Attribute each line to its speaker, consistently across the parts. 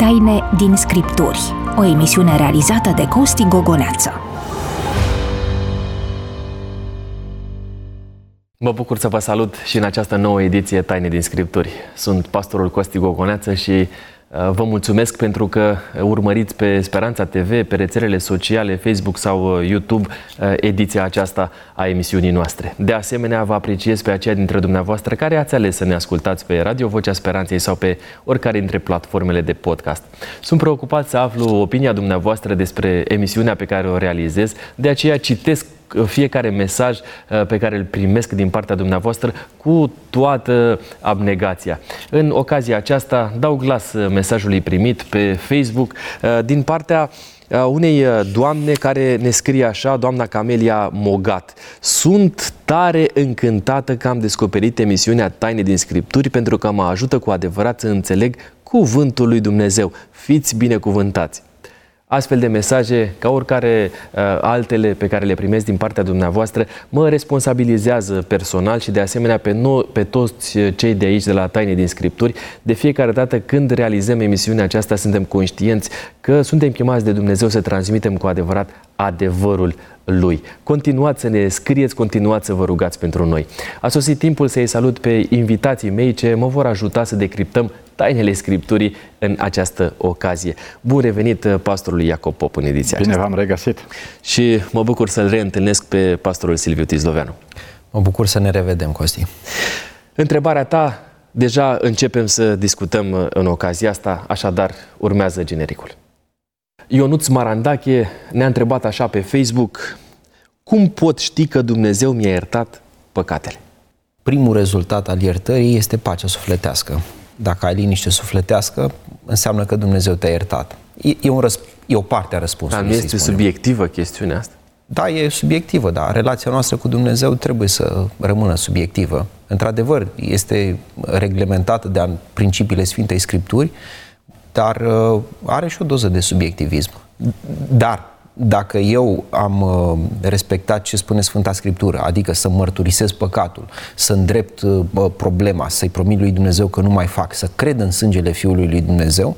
Speaker 1: Taine din Scripturi, o emisiune realizată de Costi Gogoneață.
Speaker 2: Mă bucur să vă salut și în această nouă ediție Taine din Scripturi. Sunt pastorul Costi Gogoneață și Uh, vă mulțumesc pentru că urmăriți pe Speranța TV, pe rețelele sociale, Facebook sau uh, YouTube uh, ediția aceasta a emisiunii noastre. De asemenea, vă apreciez pe aceia dintre dumneavoastră care ați ales să ne ascultați pe Radio Vocea Speranței sau pe oricare dintre platformele de podcast. Sunt preocupat să aflu opinia dumneavoastră despre emisiunea pe care o realizez, de aceea citesc fiecare mesaj uh, pe care îl primesc din partea dumneavoastră cu toată abnegația. În ocazia aceasta dau glas uh, mesajului primit pe Facebook uh, din partea unei doamne care ne scrie așa, doamna Camelia Mogat. Sunt tare încântată că am descoperit emisiunea Taine din Scripturi pentru că mă ajută cu adevărat să înțeleg cuvântul lui Dumnezeu. Fiți binecuvântați! Astfel de mesaje, ca oricare uh, altele pe care le primesc din partea dumneavoastră, mă responsabilizează personal și de asemenea pe, no- pe toți cei de aici, de la Taine din Scripturi. De fiecare dată când realizăm emisiunea aceasta, suntem conștienți că suntem chemați de Dumnezeu să transmitem cu adevărat adevărul lui. Continuați să ne scrieți, continuați să vă rugați pentru noi. A sosit timpul să-i salut pe invitații mei ce mă vor ajuta să decriptăm tainele Scripturii în această ocazie. Bun revenit uh, pastorului Iacob Pop în ediția
Speaker 3: Bine
Speaker 2: aceasta.
Speaker 3: v-am regăsit.
Speaker 2: Și mă bucur să-l reîntâlnesc pe pastorul Silviu Tizloveanu.
Speaker 4: Mă bucur să ne revedem, Costi.
Speaker 2: Întrebarea ta, deja începem să discutăm uh, în ocazia asta, așadar urmează genericul. Ionuț Marandache ne-a întrebat așa pe Facebook, cum pot ști că Dumnezeu mi-a iertat păcatele?
Speaker 4: Primul rezultat al iertării este pacea sufletească. Dacă ai liniște sufletească, înseamnă că Dumnezeu te-a iertat. E, e, un răsp- e o parte a răspunsului.
Speaker 2: Dar nu este subiectivă chestiunea asta?
Speaker 4: Da, e subiectivă, dar relația noastră cu Dumnezeu trebuie să rămână subiectivă. Într-adevăr, este reglementată de principiile Sfintei Scripturi, dar uh, are și o doză de subiectivism. Dar dacă eu am uh, respectat ce spune Sfânta Scriptură, adică să mărturisesc păcatul, să îndrept uh, problema, să-i promit lui Dumnezeu că nu mai fac, să cred în sângele Fiului lui Dumnezeu,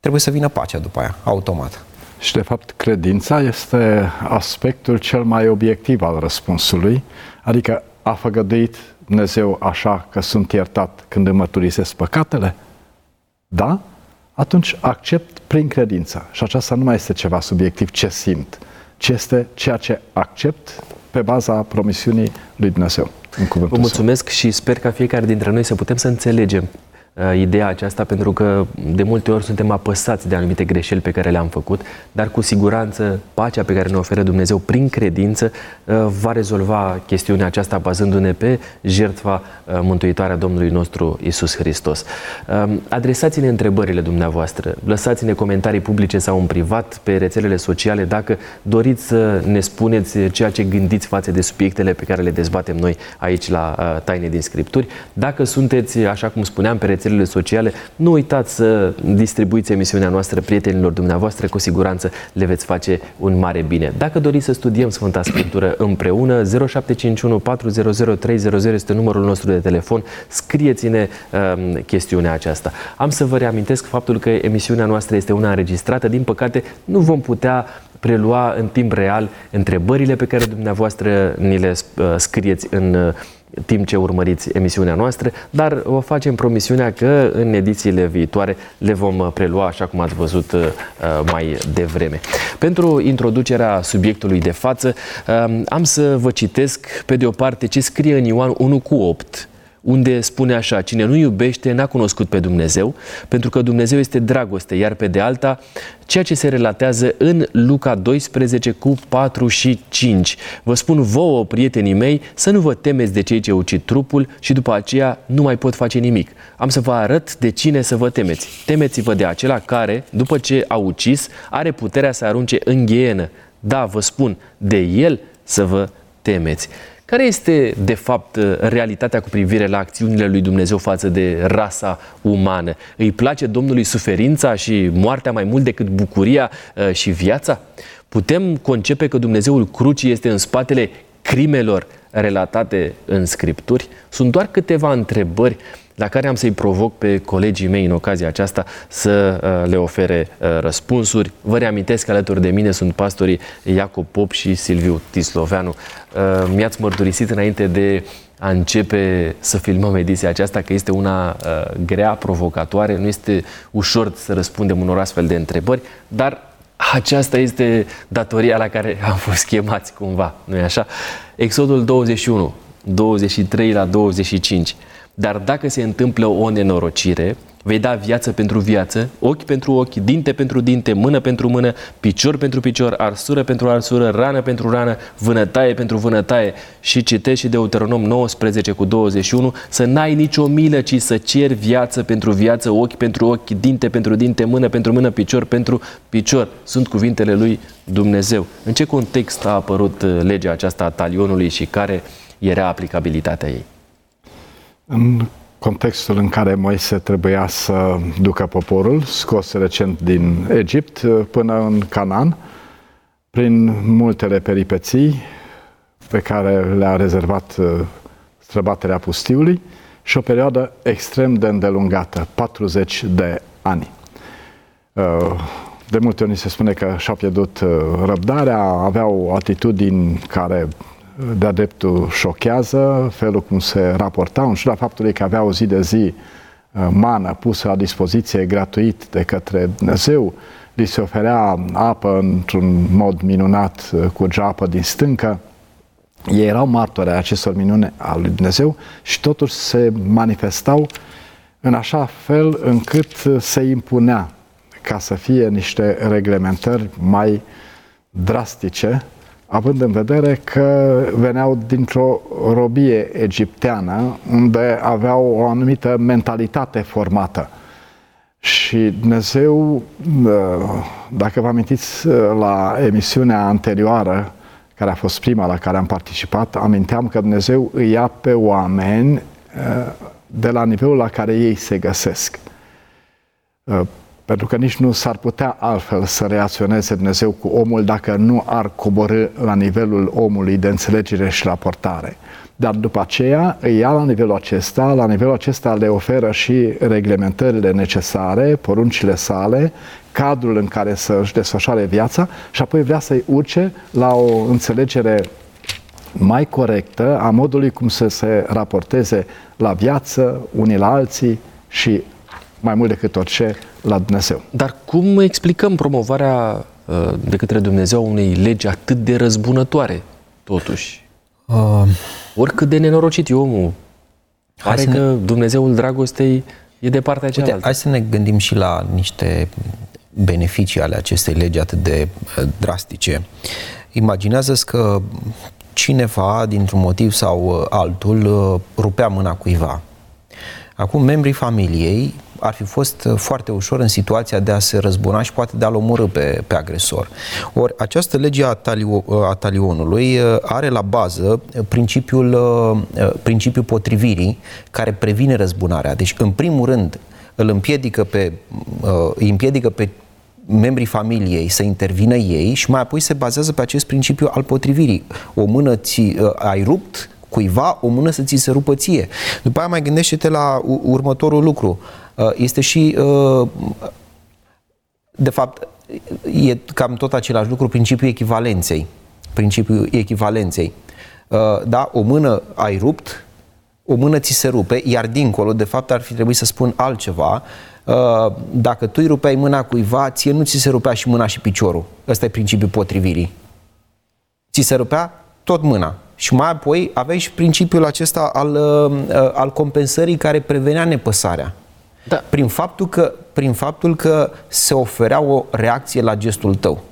Speaker 4: trebuie să vină pacea după aia, automat.
Speaker 3: Și de fapt credința este aspectul cel mai obiectiv al răspunsului, adică a făgăduit Dumnezeu așa că sunt iertat când îmi mărturisesc păcatele? Da? Atunci accept prin credință. Și aceasta nu mai este ceva subiectiv ce simt, ci este ceea ce accept pe baza promisiunii lui Dumnezeu. În cuvântul
Speaker 2: Vă mulțumesc său. și sper ca fiecare dintre noi să putem să înțelegem Uh, ideea aceasta pentru că de multe ori suntem apăsați de anumite greșeli pe care le-am făcut, dar cu siguranță pacea pe care ne oferă Dumnezeu prin credință uh, va rezolva chestiunea aceasta bazându-ne pe jertfa uh, mântuitoare a Domnului nostru Isus Hristos. Um, adresați-ne întrebările dumneavoastră, lăsați-ne comentarii publice sau în privat pe rețelele sociale dacă doriți să ne spuneți ceea ce gândiți față de subiectele pe care le dezbatem noi aici la Taine din Scripturi. Dacă sunteți, așa cum spuneam, pe rețelele rețelele sociale. Nu uitați să distribuiți emisiunea noastră prietenilor dumneavoastră, cu siguranță le veți face un mare bine. Dacă doriți să studiem Sfânta Scriptură împreună, 0751 400 300 este numărul nostru de telefon, scrieți-ne um, chestiunea aceasta. Am să vă reamintesc faptul că emisiunea noastră este una înregistrată, din păcate nu vom putea prelua în timp real întrebările pe care dumneavoastră ni le uh, scrieți în uh, timp ce urmăriți emisiunea noastră, dar o facem promisiunea că în edițiile viitoare le vom uh, prelua așa cum ați văzut mai devreme. Pentru introducerea subiectului de față, um, am să vă citesc pe de o parte ce scrie în Ioan 1 cu 8, unde spune așa, cine nu iubește n-a cunoscut pe Dumnezeu, pentru că Dumnezeu este dragoste, iar pe de alta, ceea ce se relatează în Luca 12 cu 4 și 5. Vă spun vouă, prietenii mei, să nu vă temeți de cei ce ucid trupul și după aceea nu mai pot face nimic. Am să vă arăt de cine să vă temeți. Temeți-vă de acela care, după ce a ucis, are puterea să arunce în ghienă. Da, vă spun, de el să vă temeți. Care este, de fapt, realitatea cu privire la acțiunile lui Dumnezeu față de rasa umană? Îi place Domnului suferința și moartea mai mult decât bucuria uh, și viața? Putem concepe că Dumnezeul crucii este în spatele crimelor relatate în Scripturi? Sunt doar câteva întrebări la care am să-i provoc pe colegii mei în ocazia aceasta să uh, le ofere uh, răspunsuri. Vă reamintesc că alături de mine sunt pastorii Iacob Pop și Silviu Tisloveanu. Uh, mi-ați mărturisit înainte de a începe să filmăm ediția aceasta, că este una uh, grea, provocatoare, nu este ușor să răspundem unor astfel de întrebări, dar aceasta este datoria la care am fost chemați cumva, nu e așa? Exodul 21, 23 la 25. Dar dacă se întâmplă o nenorocire, vei da viață pentru viață, ochi pentru ochi, dinte pentru dinte, mână pentru mână, picior pentru picior, arsură pentru arsură, rană pentru rană, vânătaie pentru vânătaie. Și citești și Deuteronom 19 cu 21, să n-ai nicio milă, ci să ceri viață pentru viață, ochi pentru ochi, dinte pentru dinte, mână pentru mână, picior pentru picior. Sunt cuvintele lui Dumnezeu. În ce context a apărut uh, legea aceasta a talionului și care era aplicabilitatea ei?
Speaker 3: În contextul în care Moise trebuia să ducă poporul, scos recent din Egipt, până în Canaan, prin multele peripeții pe care le-a rezervat uh, străbaterea pustiului și o perioadă extrem de îndelungată, 40 de ani. Uh, de multe ori se spune că și-a pierdut uh, răbdarea, aveau atitudini care de-a dreptul șochează felul cum se raporta, în ciuda faptului că avea o zi de zi uh, mană pusă la dispoziție gratuit de către Dumnezeu, li se oferea apă într-un mod minunat, uh, cu apă din stâncă, ei erau martori acestor minune al lui Dumnezeu și totuși se manifestau în așa fel încât uh, se impunea ca să fie niște reglementări mai drastice având în vedere că veneau dintr-o robie egipteană unde aveau o anumită mentalitate formată. Și Dumnezeu, dacă vă amintiți la emisiunea anterioară, care a fost prima la care am participat, aminteam că Dumnezeu îi ia pe oameni de la nivelul la care ei se găsesc. Pentru că nici nu s-ar putea altfel să reacționeze Dumnezeu cu omul dacă nu ar coborâ la nivelul omului de înțelegere și raportare. Dar după aceea îi ia la nivelul acesta, la nivelul acesta le oferă și reglementările necesare, poruncile sale, cadrul în care să își desfășoare viața și apoi vrea să-i urce la o înțelegere mai corectă a modului cum să se raporteze la viață, unii la alții și mai mult decât orice la Dumnezeu.
Speaker 2: Dar cum explicăm promovarea uh, de către Dumnezeu unei legi atât de răzbunătoare, totuși? Uh, Oricât de nenorocit e omul, pare că ne... Dumnezeul dragostei e de partea cealaltă. Uite,
Speaker 4: hai să ne gândim și la niște beneficii ale acestei legi atât de uh, drastice. Imaginează-ți că cineva, dintr-un motiv sau altul, rupea mâna cuiva. Acum, membrii familiei ar fi fost uh, foarte ușor în situația de a se răzbuna și poate de a-l omorâ pe, pe agresor. Ori această lege a, talio, uh, a talionului uh, are la bază principiul, principiul potrivirii care previne răzbunarea. Deci, în primul rând, îl împiedică pe, îi împiedică pe membrii familiei să intervină ei și mai apoi se bazează pe acest principiu al potrivirii. O mână ți ai rupt, cuiva, o mână să ți se rupă ție. După aia mai gândește-te la următorul lucru. Uh, este și, uh, de fapt, e cam tot același lucru, principiul echivalenței. Principiul echivalenței. Uh, da, o mână ai rupt, o mână ți se rupe, iar dincolo, de fapt, ar fi trebuit să spun altceva. Dacă tu îi rupeai mâna cuiva, ție nu ți se rupea și mâna și piciorul. Ăsta e principiul potrivirii. Ți se rupea tot mâna. Și mai apoi aveai și principiul acesta al, al compensării care prevenea nepăsarea. Da. Prin, faptul că, prin faptul că se oferea o reacție la gestul tău.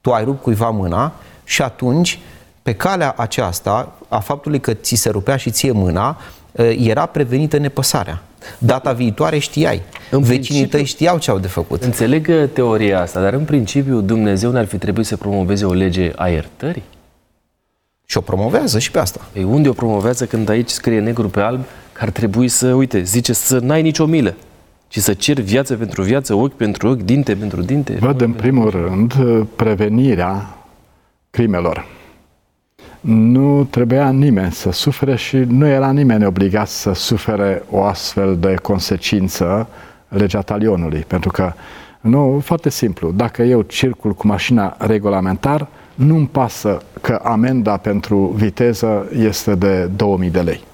Speaker 4: Tu ai rupt cuiva mâna și atunci, pe calea aceasta, a faptului că ți se rupea și ție mâna, ă, era prevenită nepăsarea. Data viitoare știai. În Vecinii tăi știau ce au de făcut.
Speaker 2: Înțeleg teoria asta, dar în principiu Dumnezeu n-ar fi trebuit să promoveze o lege a iertării?
Speaker 4: Și o promovează și pe asta.
Speaker 2: Ei, unde o promovează când aici scrie negru pe alb că ar trebui să, uite, zice să n-ai nicio milă ci să cer viață pentru viață, ochi pentru ochi, dinte pentru dinte?
Speaker 3: Văd în primul rând prevenirea crimelor. nu trebuia nimeni să sufere și nu era nimeni obligat să sufere o astfel de consecință legea talionului. Pentru că, nu, foarte simplu, dacă eu circul cu mașina regulamentar, nu-mi pasă că amenda pentru viteză este de 2000 de lei.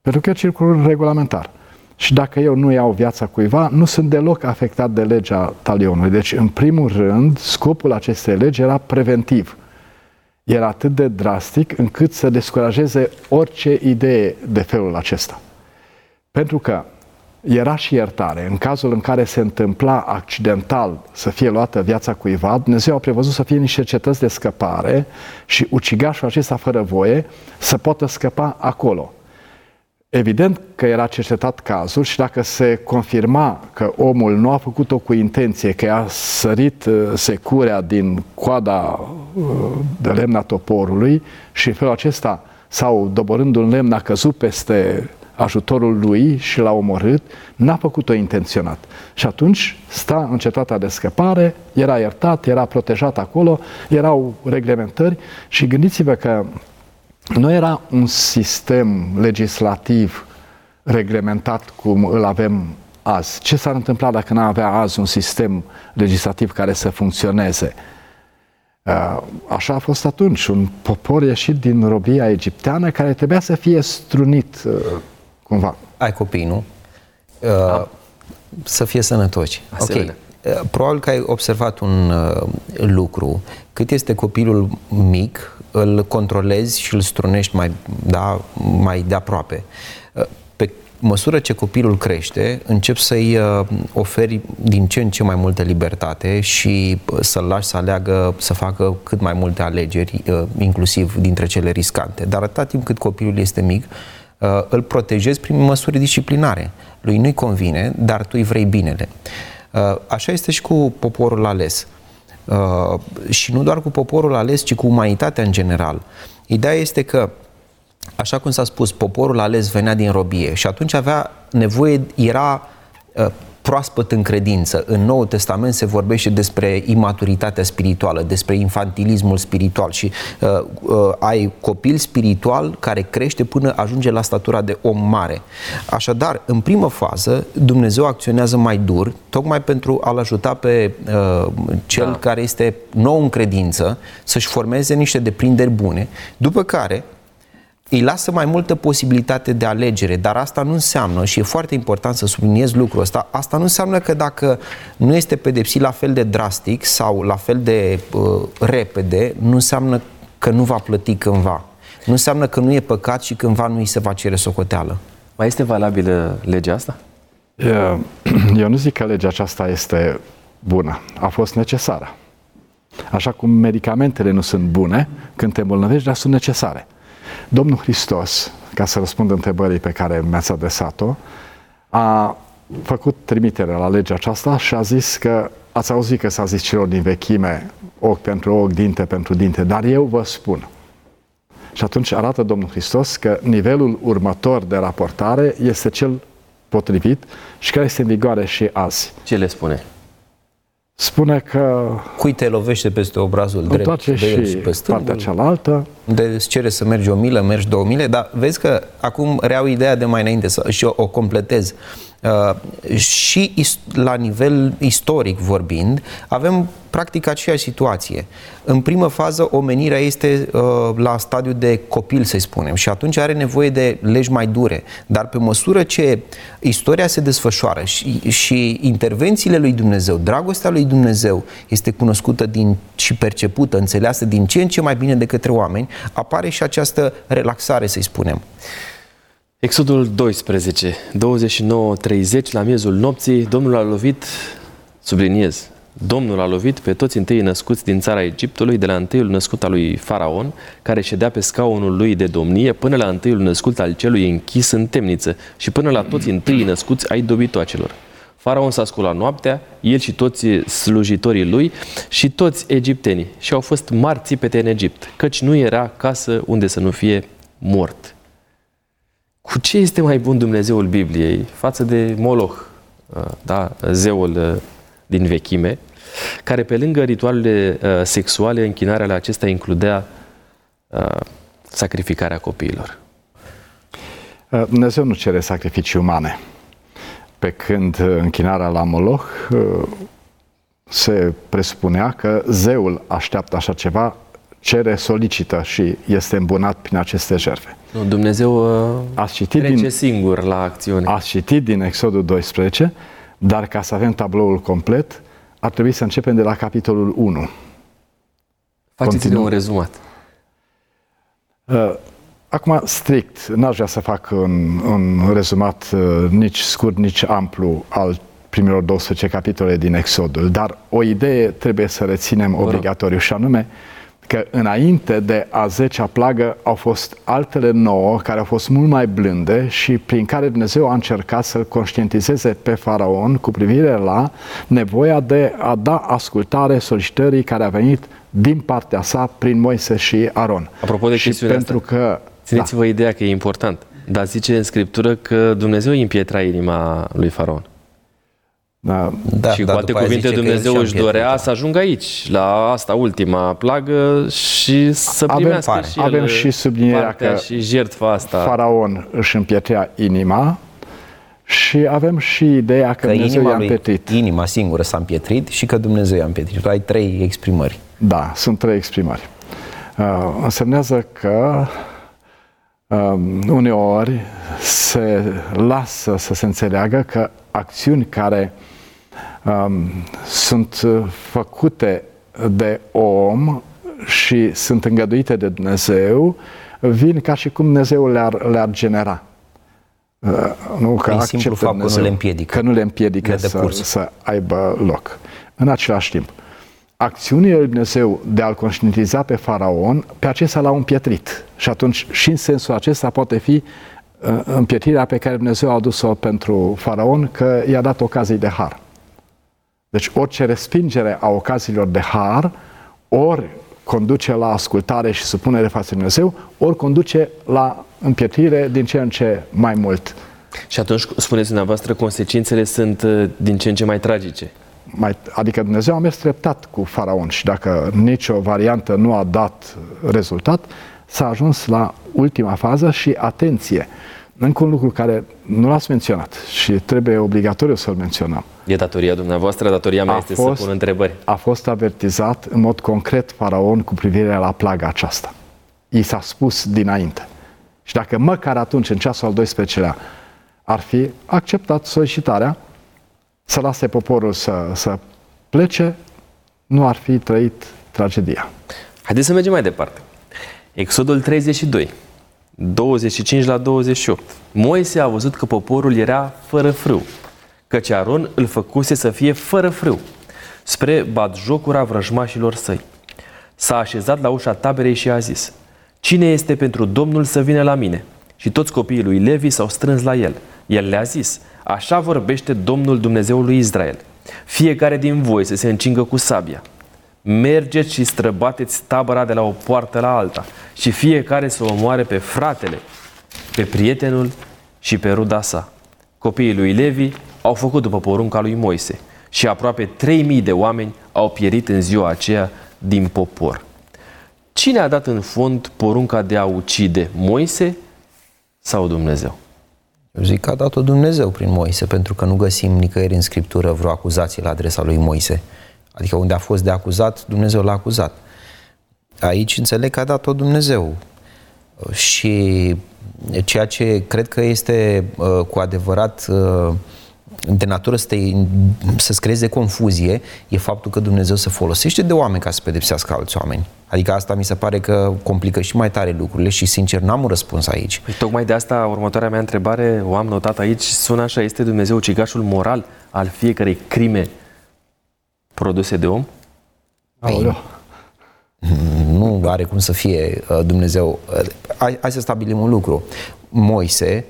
Speaker 3: Pentru că circul regulamentar. Și dacă eu nu iau viața cuiva, nu sunt deloc afectat de legea talionului. Deci, în primul rând, scopul acestei legi era preventiv. Era atât de drastic încât să descurajeze orice idee de felul acesta. Pentru că era și iertare. În cazul în care se întâmpla accidental să fie luată viața cuiva, Dumnezeu a prevăzut să fie niște cetăți de scăpare și ucigașul acesta fără voie să poată scăpa acolo. Evident că era cercetat cazul și dacă se confirma că omul nu a făcut-o cu intenție, că a sărit uh, securea din coada uh, de lemn a toporului și în felul acesta sau doborând un lemn a căzut peste ajutorul lui și l-a omorât, n-a făcut-o intenționat. Și atunci sta în cetatea de scăpare, era iertat, era protejat acolo, erau reglementări și gândiți-vă că nu era un sistem legislativ reglementat cum îl avem azi. Ce s-ar întâmpla dacă n-ar avea azi un sistem legislativ care să funcționeze? Uh, așa a fost atunci, un popor ieșit din robia egipteană care trebuia să fie strunit uh, cumva.
Speaker 4: Ai copii, nu? Uh, să fie sănătoși.
Speaker 2: Asemenea.
Speaker 4: Ok. Uh, probabil că ai observat un uh, lucru. Cât este copilul mic, îl controlezi și îl strunești mai, da, mai de aproape. Uh, pe măsură ce copilul crește, încep să-i uh, oferi din ce în ce mai multă libertate și uh, să-l lași să aleagă, să facă cât mai multe alegeri, inclusiv dintre cele riscante. Dar atâta timp cât copilul este mic, îl protejezi prin măsuri disciplinare. Lui nu-i convine, dar tu îi vrei binele. Așa este și cu poporul ales. Uh, și nu doar cu poporul ales, ci cu umanitatea în general. Ideea este că, așa cum s-a spus, poporul ales venea din robie și atunci avea nevoie, era uh, proaspăt în credință. În Noul Testament se vorbește despre imaturitatea spirituală, despre infantilismul spiritual și uh, uh, ai copil spiritual care crește până ajunge la statura de om mare. Așadar, în primă fază, Dumnezeu acționează mai dur, tocmai pentru a-l ajuta pe uh, cel da. care este nou în credință să-și formeze niște deprinderi bune, după care îi lasă mai multă posibilitate de alegere, dar asta nu înseamnă, și e foarte important să subliniez lucrul ăsta, asta nu înseamnă că dacă nu este pedepsit la fel de drastic sau la fel de uh, repede, nu înseamnă că nu va plăti cândva. Nu înseamnă că nu e păcat și cândva nu îi se va cere socoteală.
Speaker 2: Mai este valabilă legea asta?
Speaker 3: Eu nu zic că legea aceasta este bună. A fost necesară. Așa cum medicamentele nu sunt bune când te îmbolnăvești, dar sunt necesare. Domnul Hristos, ca să răspund întrebării pe care mi-ați adresat-o, a făcut trimitere la legea aceasta și a zis că ați auzit că s-a zis celor din vechime ochi pentru ochi, dinte pentru dinte, dar eu vă spun. Și atunci arată Domnul Hristos că nivelul următor de raportare este cel potrivit și care este în vigoare și azi.
Speaker 2: Ce le spune?
Speaker 3: Spune că...
Speaker 4: Cui te lovește peste obrazul drept
Speaker 3: de și, și pe stângul, partea cealaltă.
Speaker 4: De îți cere să mergi o milă, mergi două mile, dar vezi că acum reau ideea de mai înainte și o, o completez. Uh, și la nivel istoric vorbind, avem practic aceeași situație. În primă fază, omenirea este uh, la stadiu de copil, să spunem, și atunci are nevoie de legi mai dure. Dar pe măsură ce istoria se desfășoară și, și intervențiile lui Dumnezeu, dragostea lui Dumnezeu este cunoscută din, și percepută, înțeleasă din ce în ce mai bine de către oameni, apare și această relaxare, să spunem.
Speaker 2: Exodul 12, 29-30, la miezul nopții, Domnul a lovit, subliniez, Domnul a lovit pe toți întâi născuți din țara Egiptului, de la întâiul născut al lui Faraon, care ședea pe scaunul lui de domnie, până la întâiul născut al celui închis în temniță și până la toți întâi născuți ai dobitoacelor. Faraon s-a sculat noaptea, el și toți slujitorii lui și toți egiptenii și au fost marți țipete în Egipt, căci nu era casă unde să nu fie mort. Cu ce este mai bun Dumnezeul Bibliei față de Moloch, uh, da, zeul uh, din vechime, care pe lângă ritualele uh, sexuale, închinarea la acesta includea uh, sacrificarea copiilor?
Speaker 3: Uh, Dumnezeu nu cere sacrificii umane. Pe când închinarea la Moloch se presupunea că zeul așteaptă așa ceva, cere, solicită și este îmbunat prin aceste jertfe.
Speaker 2: Nu, Dumnezeu uh,
Speaker 3: ați citit
Speaker 2: trece
Speaker 3: din,
Speaker 2: singur la acțiune.
Speaker 3: Ați citit din Exodul 12, dar ca să avem tabloul complet, ar trebui să începem de la capitolul 1.
Speaker 2: Faceți-ne un rezumat.
Speaker 3: Uh, acum, strict, n-aș vrea să fac un, un rezumat uh, nici scurt, nici amplu al primilor 12 capitole din Exodul, dar o idee trebuie să reținem obligatoriu și anume că înainte de a zecea plagă au fost altele nouă care au fost mult mai blânde și prin care Dumnezeu a încercat să-l conștientizeze pe faraon cu privire la nevoia de a da ascultare solicitării care a venit din partea sa prin Moise și Aron.
Speaker 2: Apropo de și pentru asta, că țineți-vă da. ideea că e important, dar zice în Scriptură că Dumnezeu împietra inima lui faraon. Da. Da, și da, cu alte cuvinte Dumnezeu își dorea să ajungă aici, la asta ultima plagă și să primească
Speaker 3: avem,
Speaker 2: și
Speaker 3: Avem și sublinierea că
Speaker 2: și jertfa asta.
Speaker 3: faraon își împietrea inima și avem și ideea că, că Dumnezeu i-a împietrit.
Speaker 4: Inima singură s-a împietrit și că Dumnezeu i-a împietrit. Ai trei exprimări.
Speaker 3: Da, sunt trei exprimări. Uh, însemnează că uh, uneori se lasă să se înțeleagă că acțiuni care uh, um, sunt uh, făcute de om și sunt îngăduite de Dumnezeu, vin ca și cum Dumnezeu le-ar, le-ar genera.
Speaker 4: Uh, nu că Prin simplu fapt Dumnezeu, că nu le împiedică.
Speaker 3: Că nu le împiedică să, să aibă loc. În același timp, acțiunile lui Dumnezeu de a-l conștientiza pe faraon, pe acesta l-au împietrit. Și atunci, și în sensul acesta, poate fi uh, împietrirea pe care Dumnezeu a adus-o pentru faraon, că i-a dat ocazii de har. Deci orice respingere a ocaziilor de har, ori conduce la ascultare și supunere față de Dumnezeu, ori conduce la împietrire din ce în ce mai mult.
Speaker 2: Și atunci, spuneți dumneavoastră, consecințele sunt uh, din ce în ce mai tragice.
Speaker 3: Mai, adică Dumnezeu a mers treptat cu faraon și dacă nicio variantă nu a dat rezultat, s-a ajuns la ultima fază și atenție. Încă un lucru care nu l-ați menționat și trebuie obligatoriu să-l menționăm.
Speaker 2: E datoria dumneavoastră, datoria mea a este fost, să pun întrebări.
Speaker 3: A fost avertizat în mod concret faraon cu privire la plaga aceasta. I s-a spus dinainte. Și dacă măcar atunci, în ceasul al 12-lea, ar fi acceptat solicitarea să lase poporul să, să plece, nu ar fi trăit tragedia.
Speaker 2: Haideți să mergem mai departe. Exodul 32. 25 la 28. Moise a văzut că poporul era fără frâu, căci Aron îl făcuse să fie fără frâu, spre jocura vrăjmașilor săi. S-a așezat la ușa taberei și a zis, Cine este pentru Domnul să vină la mine? Și toți copiii lui Levi s-au strâns la el. El le-a zis, Așa vorbește Domnul Dumnezeul lui Israel. Fiecare din voi să se încingă cu sabia mergeți și străbateți tabăra de la o poartă la alta și fiecare să omoare pe fratele, pe prietenul și pe ruda sa. Copiii lui Levi au făcut după porunca lui Moise și aproape 3000 de oameni au pierit în ziua aceea din popor. Cine a dat în fond porunca de a ucide, Moise sau Dumnezeu?
Speaker 4: Eu zic că a dat-o Dumnezeu prin Moise, pentru că nu găsim nicăieri în Scriptură vreo acuzație la adresa lui Moise. Adică unde a fost de acuzat, Dumnezeu l-a acuzat. Aici înțeleg că a dat-o Dumnezeu. Și ceea ce cred că este uh, cu adevărat uh, de natură să te, să-ți creeze confuzie e faptul că Dumnezeu se folosește de oameni ca să pedepsească alți oameni. Adică asta mi se pare că complică și mai tare lucrurile și sincer n-am un răspuns aici.
Speaker 2: Păi, tocmai de asta următoarea mea întrebare o am notat aici, sună așa, este Dumnezeu ucigașul moral al fiecărei crime produse de om?
Speaker 3: Păi,
Speaker 4: nu are cum să fie uh, Dumnezeu. Uh, hai, hai să stabilim un lucru. Moise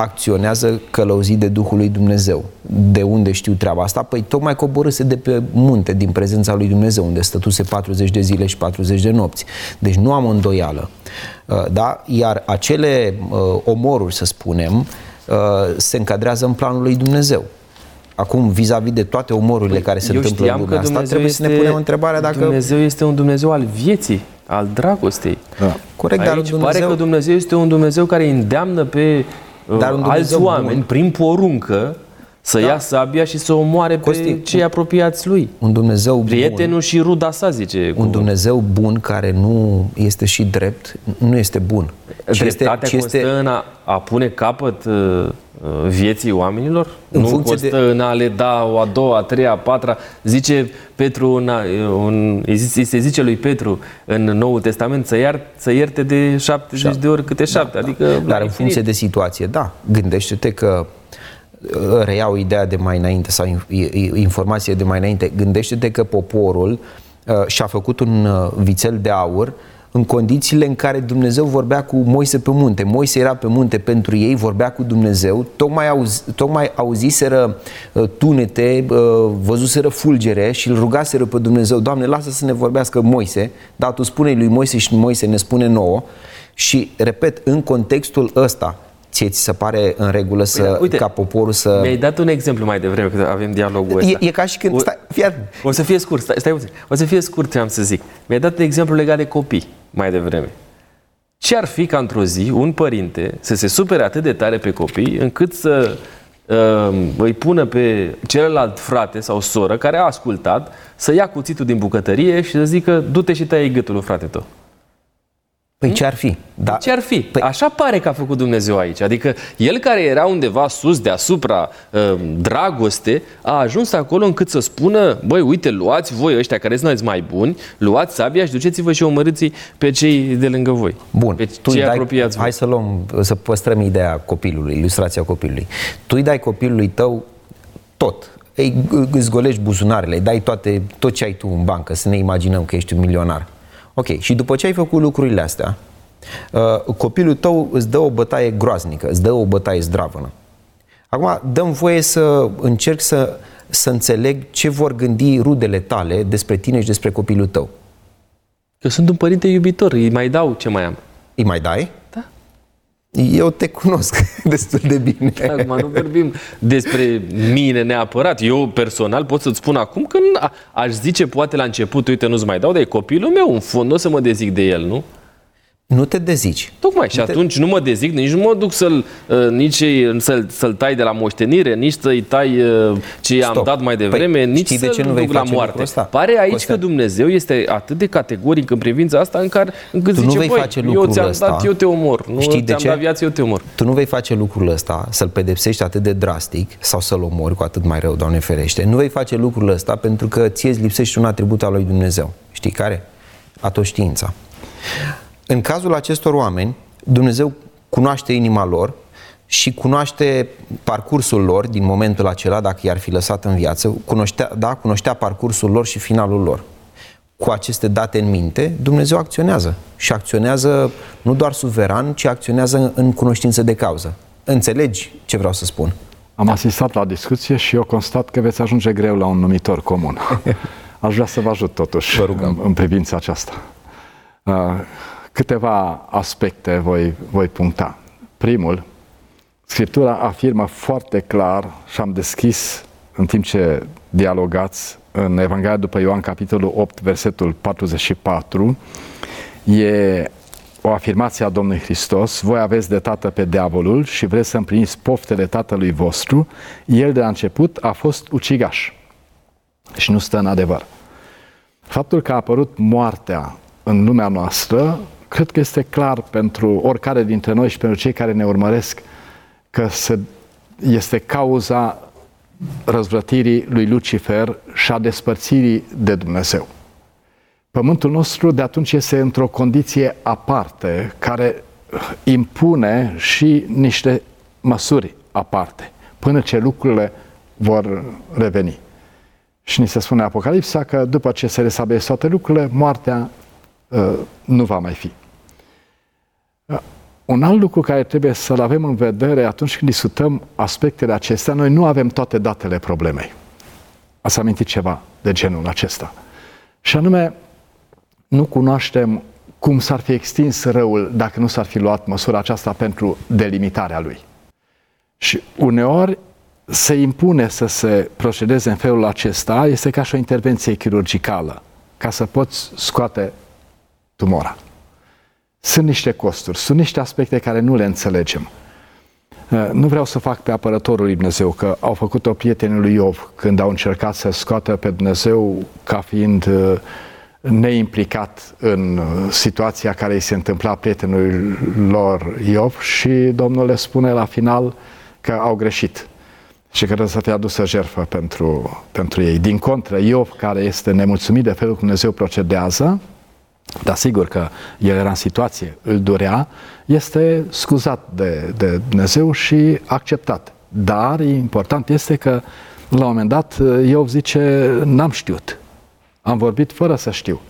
Speaker 4: acționează călăuzit de Duhul lui Dumnezeu. De unde știu treaba asta? Păi tocmai coborâse de pe munte, din prezența lui Dumnezeu, unde stătuse 40 de zile și 40 de nopți. Deci nu am îndoială. Uh, da? Iar acele omoruri, să spunem, se încadrează în planul lui Dumnezeu. Acum, vis-a-vis de toate omorurile păi, care se întâmplă în lumea asta, trebuie este, să ne punem întrebarea dacă...
Speaker 2: Dumnezeu este un Dumnezeu al vieții, al dragostei.
Speaker 4: Da. Corect,
Speaker 2: Aici
Speaker 4: dar
Speaker 2: Dumnezeu... pare că Dumnezeu este un Dumnezeu care îndeamnă pe uh, dar un alți oameni, bun. prin poruncă, să da. ia sabia și să omoare Costi, pe cei apropiați lui.
Speaker 4: Un Dumnezeu
Speaker 2: Prietenul
Speaker 4: bun,
Speaker 2: și ruda sa, zice.
Speaker 4: Un cu... Dumnezeu bun care nu este și drept, nu este bun.
Speaker 2: Dreptatea este, constă este... în a, a pune capăt uh, uh vieții oamenilor? În nu constă de... în a le da o a doua, a treia, a patra. Zice Petru, un, un, se zice lui Petru în Noul Testament să, iar, să ierte de 70 Șap. de ori câte șapte. Da, adică
Speaker 4: da. Dar în funcție de situație, da. Gândește-te că reiau ideea de mai înainte sau informație de mai înainte, gândește-te că poporul uh, și-a făcut un uh, vițel de aur în condițiile în care Dumnezeu vorbea cu Moise pe munte. Moise era pe munte pentru ei, vorbea cu Dumnezeu, tocmai, auzi, tocmai auziseră uh, tunete, uh, văzuseră fulgere și îl rugaseră pe Dumnezeu, Doamne, lasă să ne vorbească Moise, dar tu spune lui Moise și Moise ne spune nouă. Și, repet, în contextul ăsta, ție ți se pare în regulă să, Uite, uite, ca poporul să...
Speaker 2: Mi-ai dat un exemplu mai devreme, că avem dialogul ăsta.
Speaker 4: E, e ca și când... O, stai, fii
Speaker 2: o să fie scurt, stai, stai O să fie scurt ce am să zic. Mi-ai dat un exemplu legat de copii mai devreme. Ce ar fi ca într-o zi un părinte să se supere atât de tare pe copii încât să uh, îi pună pe celălalt frate sau soră care a ascultat să ia cuțitul din bucătărie și să zică du-te și taie gâtul lui frate tău.
Speaker 4: Păi ce ar fi?
Speaker 2: Da. Ce ar fi? Păi... Așa pare că a făcut Dumnezeu aici. Adică el care era undeva sus, deasupra uh, dragoste, a ajuns acolo încât să spună, băi, uite, luați voi ăștia care sunteți mai buni, luați sabia și duceți-vă și omorâți pe cei de lângă voi.
Speaker 4: Bun. Pe tu cei dai, apropiați Hai voi. să luăm, să păstrăm ideea copilului, ilustrația copilului. Tu îi dai copilului tău tot. Ei, îți golești buzunarele, îi dai toate, tot ce ai tu în bancă, să ne imaginăm că ești un milionar Ok, și după ce ai făcut lucrurile astea, uh, copilul tău îți dă o bătaie groaznică, îți dă o bătaie zdravănă. Acum, dăm voie să încerc să, să înțeleg ce vor gândi rudele tale despre tine și despre copilul tău.
Speaker 2: Eu sunt un părinte iubitor, îi mai dau ce mai am.
Speaker 4: Îi mai dai?
Speaker 2: Da.
Speaker 4: Eu te cunosc destul de bine.
Speaker 2: Acum nu vorbim despre mine neapărat. Eu personal pot să-ți spun acum că aș zice poate la început, uite, nu-ți mai dau, dar e copilul meu, în fond, nu o să mă dezic de el, nu?
Speaker 4: Nu te dezici.
Speaker 2: Tocmai. Și te... atunci nu mă dezic, nici nu mă duc să-l, uh, nici să-l, să-l tai de la moștenire, nici să-i tai uh, ce i-am Stop. dat mai păi, devreme, păi, nici să-l de ce nu duc la moarte. Pare aici Costea. că Dumnezeu este atât de categoric în privința asta în care încât tu zice, nu vei face eu ți-am ăsta. dat, eu te omor. Nu Știi de ce? dat viață, eu te omor.
Speaker 4: Tu nu vei face lucrul ăsta, să-l pedepsești atât de drastic sau să-l omori cu atât mai rău, Doamne ferește. Nu vei face lucrul ăsta pentru că ție îți lipsește un atribut al lui Dumnezeu. Știi care? Atoștiința. În cazul acestor oameni, Dumnezeu cunoaște inima lor și cunoaște parcursul lor din momentul acela, dacă i-ar fi lăsat în viață, cunoștea, da, cunoștea parcursul lor și finalul lor. Cu aceste date în minte, Dumnezeu acționează. Și acționează nu doar suveran, ci acționează în cunoștință de cauză. Înțelegi ce vreau să spun?
Speaker 3: Am da. asistat la discuție și eu constat că veți ajunge greu la un numitor comun. Aș vrea să vă ajut totuși în, în privința aceasta. Uh, Câteva aspecte voi, voi puncta. Primul, Scriptura afirmă foarte clar și am deschis în timp ce dialogați în Evanghelia după Ioan, capitolul 8, versetul 44, e o afirmație a Domnului Hristos, voi aveți de tată pe diavolul și vreți să împliniți poftele tatălui vostru, el de la început a fost ucigaș și nu stă în adevăr. Faptul că a apărut moartea în lumea noastră cred că este clar pentru oricare dintre noi și pentru cei care ne urmăresc că se, este cauza răzvrătirii lui Lucifer și a despărțirii de Dumnezeu. Pământul nostru de atunci este într-o condiție aparte care impune și niște măsuri aparte până ce lucrurile vor reveni. Și ni se spune Apocalipsa că după ce se resabeie toate lucrurile, moartea uh, nu va mai fi. Un alt lucru care trebuie să-l avem în vedere atunci când discutăm aspectele acestea, noi nu avem toate datele problemei. Ați amintit ceva de genul acesta. Și anume, nu cunoaștem cum s-ar fi extins răul dacă nu s-ar fi luat măsura aceasta pentru delimitarea lui. Și uneori se impune să se procedeze în felul acesta este ca și o intervenție chirurgicală, ca să poți scoate tumora. Sunt niște costuri, sunt niște aspecte care nu le înțelegem. Uh, nu vreau să fac pe apărătorul lui Dumnezeu, că au făcut-o prietenii lui Iov când au încercat să scoată pe Dumnezeu ca fiind uh, neimplicat în uh, situația care îi se întâmpla prietenului lor Iov și Domnul le spune la final că au greșit și că trebuie să fie adusă jertfă pentru, pentru ei. Din contră, Iov, care este nemulțumit de felul cum Dumnezeu procedează, dar sigur că el era în situație, îl durea, este scuzat de, de Dumnezeu și acceptat. Dar important este că la un moment dat Iov zice, n-am știut. Am vorbit fără să știu.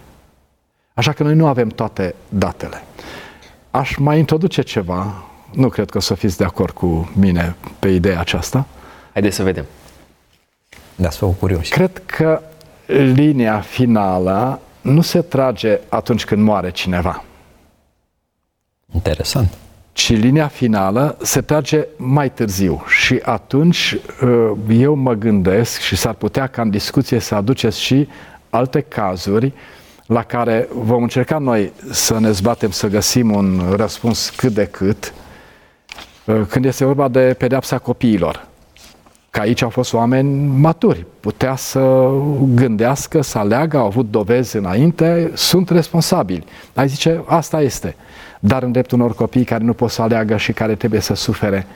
Speaker 3: Așa că noi nu avem toate datele. Aș mai introduce ceva, nu cred că o să fiți de acord cu mine pe ideea aceasta.
Speaker 2: Haideți să vedem.
Speaker 4: Da, să curios.
Speaker 3: Cred că linia finală nu se trage atunci când moare cineva.
Speaker 4: Interesant.
Speaker 3: Ci linia finală se trage mai târziu și atunci uh, eu mă gândesc și s-ar putea ca în discuție să aduceți și alte cazuri la care vom încerca noi să ne zbatem să găsim un răspuns cât de cât uh, când este vorba de pedeapsa copiilor că aici au fost oameni maturi, putea să gândească, să aleagă, au avut dovezi înainte, sunt responsabili. Ai zice, asta este. Dar în dreptul unor copii care nu pot să aleagă și care trebuie să sufere.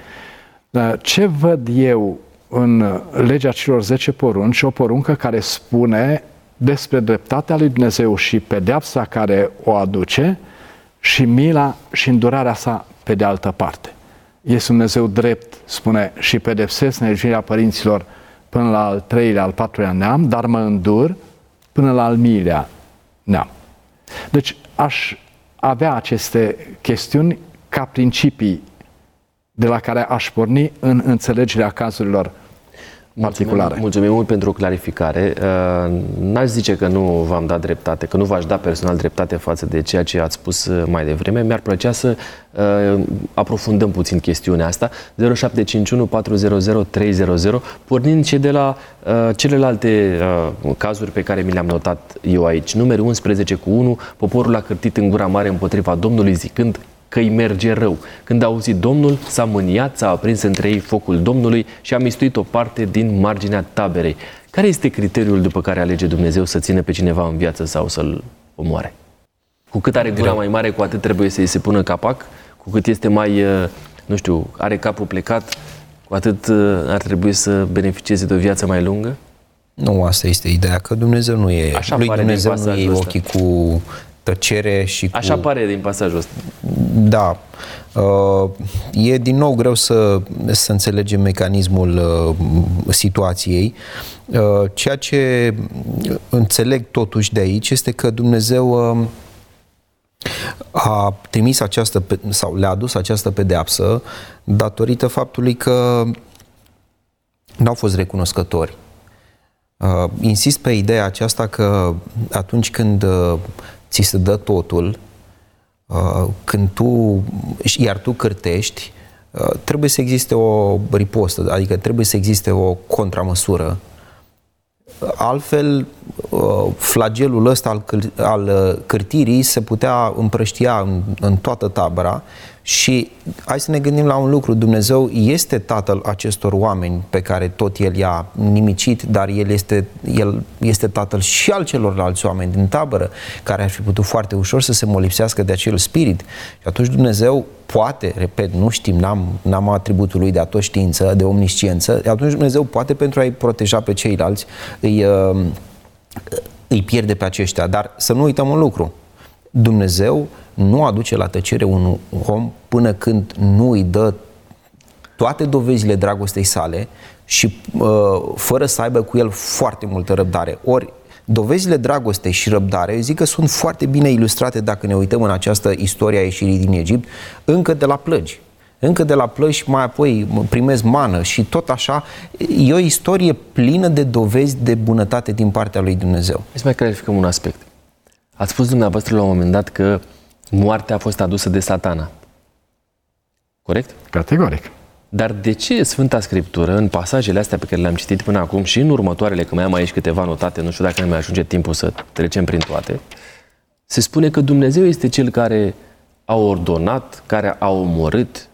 Speaker 3: Ce văd eu în legea celor 10 porunci, o poruncă care spune despre dreptatea lui Dumnezeu și pedeapsa care o aduce și mila și îndurarea sa pe de altă parte este Dumnezeu drept, spune, și pedepsesc nejirea părinților până la al treilea, al patrulea neam, dar mă îndur până la al miilea neam. Deci aș avea aceste chestiuni ca principii de la care aș porni în înțelegerea cazurilor particulare.
Speaker 2: Mulțumim, mulțumim mult pentru clarificare. Uh, n-aș zice că nu v-am dat dreptate, că nu v-aș da personal dreptate față de ceea ce ați spus uh, mai devreme. Mi-ar plăcea să uh, aprofundăm puțin chestiunea asta. 0751 400 300, pornind și de la celelalte cazuri pe care mi le-am notat eu aici. Numeri 11 cu 1, poporul a cârtit în gura mare împotriva Domnului zicând că îi merge rău. Când a auzit Domnul, s-a mâniat, s-a aprins între ei focul Domnului și a mistuit o parte din marginea taberei. Care este criteriul după care alege Dumnezeu să țină pe cineva în viață sau să-l omoare? Cu cât are gura mai mare, cu atât trebuie să-i se pună capac, cu cât este mai, uh, nu știu, are capul plecat, cu atât uh, ar trebui să beneficieze de o viață mai lungă?
Speaker 4: Nu, asta este ideea, că Dumnezeu nu e, Așa lui Dumnezeu nu e ochii cu tăcere și cu...
Speaker 2: Așa pare din pasajul ăsta.
Speaker 4: Da. Uh, e din nou greu să, să înțelegem mecanismul uh, situației. Uh, ceea ce înțeleg totuși de aici este că Dumnezeu a trimis această, sau le-a adus această pedeapsă datorită faptului că n-au fost recunoscători. Uh, insist pe ideea aceasta că atunci când uh, ți se dă totul, uh, când tu, iar tu cârtești, uh, trebuie să existe o ripostă, adică trebuie să existe o contramăsură. Altfel, uh, flagelul ăsta al, al cârtirii se putea împrăștia în, în toată tabăra și hai să ne gândim la un lucru, Dumnezeu este tatăl acestor oameni pe care tot El i-a nimicit, dar El este, el este tatăl și al celorlalți oameni din tabără, care ar fi putut foarte ușor să se molipsească de acel spirit. Și atunci Dumnezeu poate, repet, nu știm, n-am, n-am atributul lui de atoștiință, de omnisciență, atunci Dumnezeu poate pentru a-i proteja pe ceilalți, îi, uh, îi pierde pe aceștia. Dar să nu uităm un lucru, Dumnezeu nu aduce la tăcere un om până când nu îi dă toate dovezile dragostei sale și uh, fără să aibă cu el foarte multă răbdare. Ori dovezile dragostei și răbdare, eu zic că sunt foarte bine ilustrate dacă ne uităm în această istorie a ieșirii din Egipt, încă de la plăgi. Încă de la plăgi mai apoi primesc mană și tot așa. E o istorie plină de dovezi de bunătate din partea lui Dumnezeu.
Speaker 2: Să mai clarificăm un aspect. Ați spus dumneavoastră la un moment dat că moartea a fost adusă de satana. Corect?
Speaker 3: Categoric.
Speaker 2: Dar de ce Sfânta Scriptură, în pasajele astea pe care le-am citit până acum și în următoarele, că mai am aici câteva notate, nu știu dacă ne mai ajunge timpul să trecem prin toate, se spune că Dumnezeu este Cel care a ordonat, care a omorât,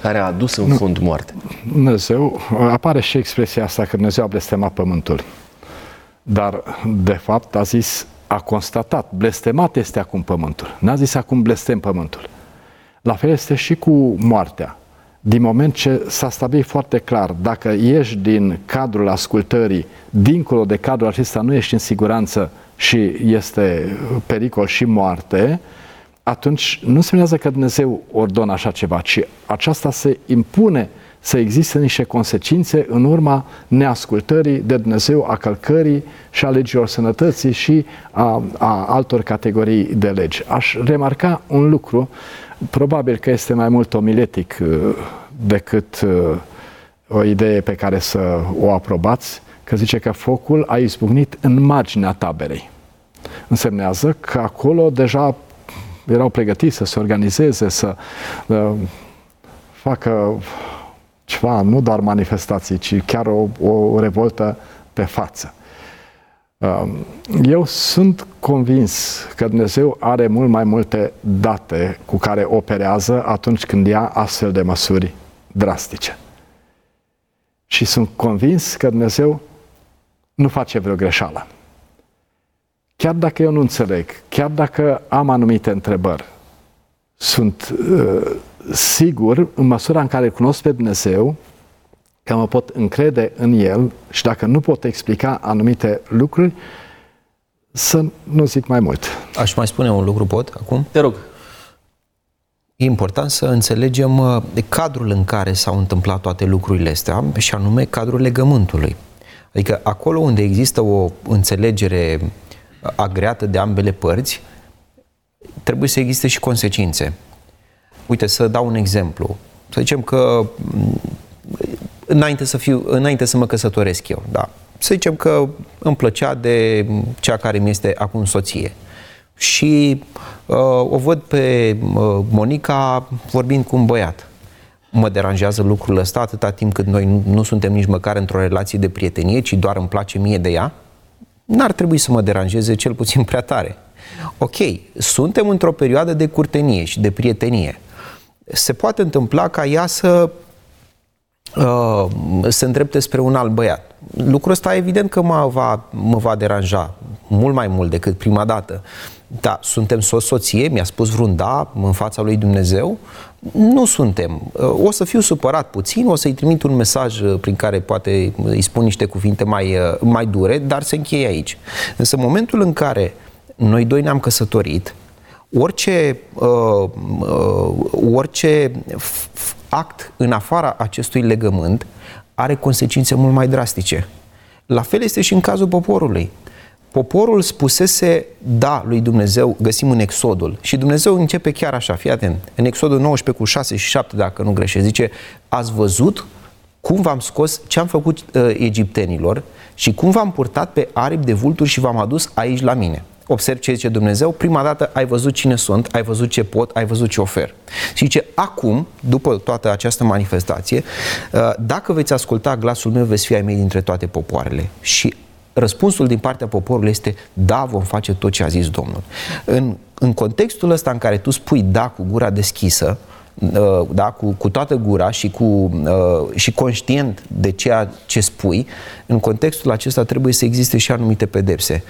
Speaker 2: care a adus în fund moarte.
Speaker 3: Dumnezeu, apare și expresia asta că Dumnezeu a blestemat pământul. Dar, de fapt, a zis, a constatat, blestemat este acum pământul. N-a zis acum blestem pământul. La fel este și cu moartea. Din moment ce s-a stabilit foarte clar, dacă ieși din cadrul ascultării, dincolo de cadrul acesta nu ești în siguranță și este pericol și moarte, atunci nu semnează că Dumnezeu ordonă așa ceva, ci aceasta se impune să existe niște consecințe în urma neascultării de Dumnezeu, a călcării și a legilor sănătății și a, a altor categorii de legi. Aș remarca un lucru, probabil că este mai mult omiletic uh, decât uh, o idee pe care să o aprobați, că zice că focul a izbucnit în marginea taberei. Însemnează că acolo deja erau pregătiți să se organizeze, să uh, facă ceva, nu doar manifestații, ci chiar o, o revoltă pe față. Uh, eu sunt convins că Dumnezeu are mult mai multe date cu care operează atunci când ia astfel de măsuri drastice. Și sunt convins că Dumnezeu nu face vreo greșeală. Chiar dacă eu nu înțeleg, chiar dacă am anumite întrebări, sunt uh, sigur, în măsura în care cunosc pe Dumnezeu, că mă pot încrede în El și dacă nu pot explica anumite lucruri, să nu zic mai mult.
Speaker 4: Aș mai spune un lucru, pot, acum?
Speaker 2: Te rog.
Speaker 4: E important să înțelegem uh, cadrul în care s-au întâmplat toate lucrurile astea și anume cadrul legământului. Adică acolo unde există o înțelegere agreată de ambele părți, trebuie să existe și consecințe. Uite, să dau un exemplu. Să zicem că mm, înainte să, fiu, înainte să mă căsătoresc eu, da. Să zicem că îmi plăcea de cea care mi este acum soție. Și uh, o văd pe uh, Monica vorbind cu un băiat. Mă deranjează lucrul ăsta atâta timp cât noi nu, nu suntem nici măcar într-o relație de prietenie, ci doar îmi place mie de ea n-ar trebui să mă deranjeze cel puțin prea tare. Ok, suntem într-o perioadă de curtenie și de prietenie. Se poate întâmpla ca ea să uh, se îndrepte spre un alt băiat. Lucrul ăsta evident că mă va, mă va deranja mult mai mult decât prima dată. Da, suntem soț-soție, mi-a spus vreun da în fața lui Dumnezeu, nu suntem. O să fiu supărat puțin, o să-i trimit un mesaj uh, prin care poate îi spun niște cuvinte mai, uh, mai dure, dar se încheie aici. Însă în momentul în care noi doi ne-am căsătorit, orice, uh, uh, orice act în afara acestui legământ are consecințe mult mai drastice. La fel este și în cazul poporului poporul spusese da lui Dumnezeu, găsim în Exodul. Și Dumnezeu începe chiar așa, fii atent, în Exodul 19 cu 6 și 7, dacă nu greșesc, zice, ați văzut cum v-am scos, ce am făcut uh, egiptenilor și cum v-am purtat pe aripi de vulturi și v-am adus aici la mine. Observ ce zice Dumnezeu, prima dată ai văzut cine sunt, ai văzut ce pot, ai văzut ce ofer. Și zice, acum, după toată această manifestație, uh, dacă veți asculta glasul meu, veți fi ai mei dintre toate popoarele. Și răspunsul din partea poporului este da, vom face tot ce a zis Domnul. În, în contextul ăsta în care tu spui da cu gura deschisă, uh, da, cu, cu toată gura și, cu, uh, și conștient de ceea ce spui, în contextul acesta trebuie să existe și anumite pedepse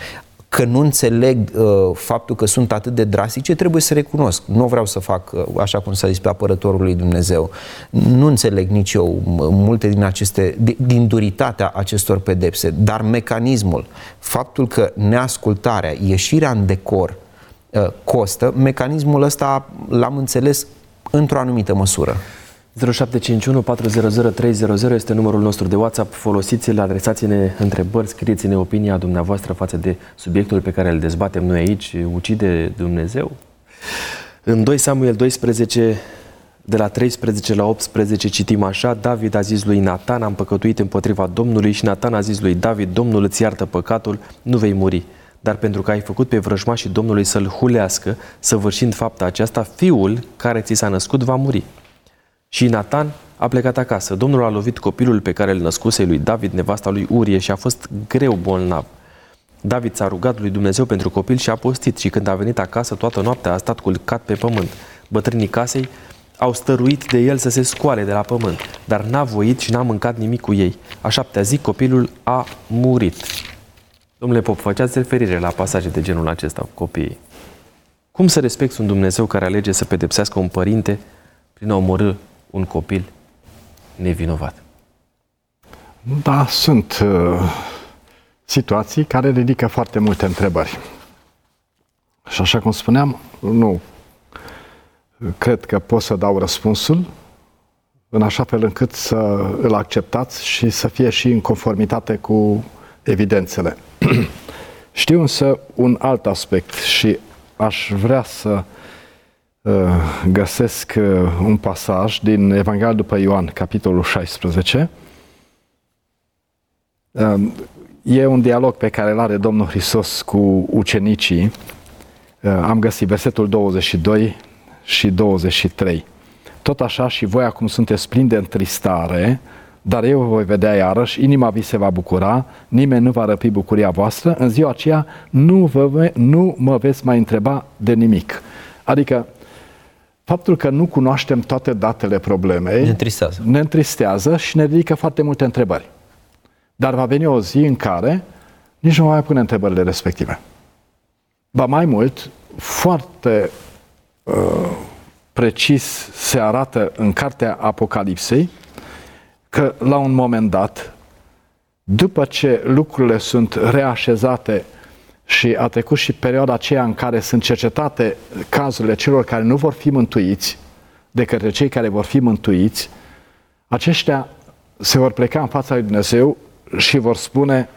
Speaker 4: că nu înțeleg uh, faptul că sunt atât de drastice, trebuie să recunosc. Nu vreau să fac, uh, așa cum s-a zis pe apărătorul lui Dumnezeu, nu înțeleg nici eu multe din aceste, din duritatea acestor pedepse, dar mecanismul, faptul că neascultarea, ieșirea în decor uh, costă, mecanismul ăsta l-am înțeles într-o anumită măsură.
Speaker 2: 0751 400 300 este numărul nostru de WhatsApp. Folosiți-l, adresați-ne întrebări, scrieți-ne opinia dumneavoastră față de subiectul pe care îl dezbatem noi aici. Ucide Dumnezeu? În 2 Samuel 12, de la 13 la 18 citim așa, David a zis lui Natan, am păcătuit împotriva Domnului și Natan a zis lui David, Domnul îți iartă păcatul, nu vei muri. Dar pentru că ai făcut pe vrăjmașii Domnului să-l hulească, săvârșind fapta aceasta, fiul care ți s-a născut va muri. Și Nathan a plecat acasă. Domnul a lovit copilul pe care îl născuse lui David, nevasta lui Urie, și a fost greu bolnav. David s-a rugat lui Dumnezeu pentru copil și a postit și când a venit acasă toată noaptea a stat culcat pe pământ. Bătrânii casei au stăruit de el să se scoale de la pământ, dar n-a voit și n-a mâncat nimic cu ei. A șaptea zi copilul a murit. Domnule Pop, făceați referire la pasaje de genul acesta cu copiii. Cum să respecti un Dumnezeu care alege să pedepsească un părinte prin a omorâ un copil nevinovat?
Speaker 3: Da, sunt uh, situații care ridică foarte multe întrebări. Și așa cum spuneam, nu cred că pot să dau răspunsul în așa fel încât să îl acceptați și să fie și în conformitate cu evidențele. Știu însă un alt aspect și aș vrea să uh, găsesc uh, un pasaj din Evanghelia după Ioan, capitolul 16. Uh, e un dialog pe care îl are Domnul Hristos cu ucenicii. Am găsit versetul 22 și 23. Tot așa și voi acum sunteți plini de întristare, dar eu vă voi vedea iarăși, inima vi se va bucura, nimeni nu va răpi bucuria voastră, în ziua aceea nu, vă, nu mă veți mai întreba de nimic. Adică, faptul că nu cunoaștem toate datele problemei
Speaker 4: ne întristează,
Speaker 3: ne întristează și ne ridică foarte multe întrebări. Dar va veni o zi în care nici nu mai pune întrebările respective. Ba mai mult, foarte uh, precis se arată în cartea Apocalipsei că la un moment dat, după ce lucrurile sunt reașezate și a trecut și perioada aceea în care sunt cercetate cazurile celor care nu vor fi mântuiți de către cei care vor fi mântuiți, aceștia se vor pleca în fața lui Dumnezeu și vor spune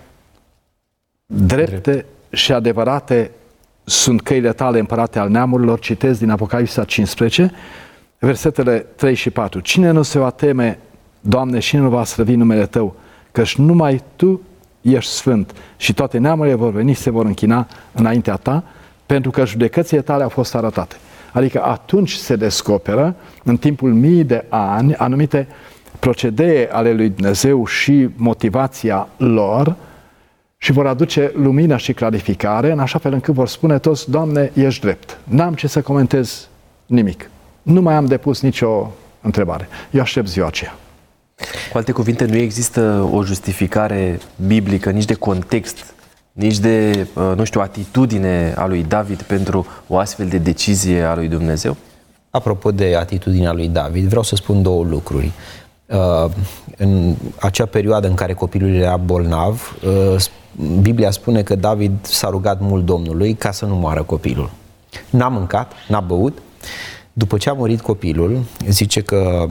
Speaker 3: drepte Drept. și adevărate sunt căile tale împărate al neamurilor, citesc din Apocalipsa 15, versetele 3 și 4. Cine nu se va teme Doamne, și nu va slăvi numele Tău, căci numai Tu ești sfânt și toate neamurile vor veni și se vor închina înaintea Ta, pentru că judecățile tale au fost arătate. Adică atunci se descoperă, în timpul mii de ani, anumite procedee ale lui Dumnezeu și motivația lor și vor aduce lumină și clarificare, în așa fel încât vor spune toți, Doamne, ești drept. N-am ce să comentez nimic. Nu mai am depus nicio întrebare. Eu aștept ziua aceea.
Speaker 2: Cu alte cuvinte, nu există o justificare biblică, nici de context, nici de, uh, nu știu, atitudine a lui David pentru o astfel de decizie a lui Dumnezeu?
Speaker 4: Apropo de atitudinea lui David, vreau să spun două lucruri. Uh, în acea perioadă în care copilul era bolnav, uh, Biblia spune că David s-a rugat mult Domnului ca să nu moară copilul. N-a mâncat, n-a băut. După ce a murit copilul, zice că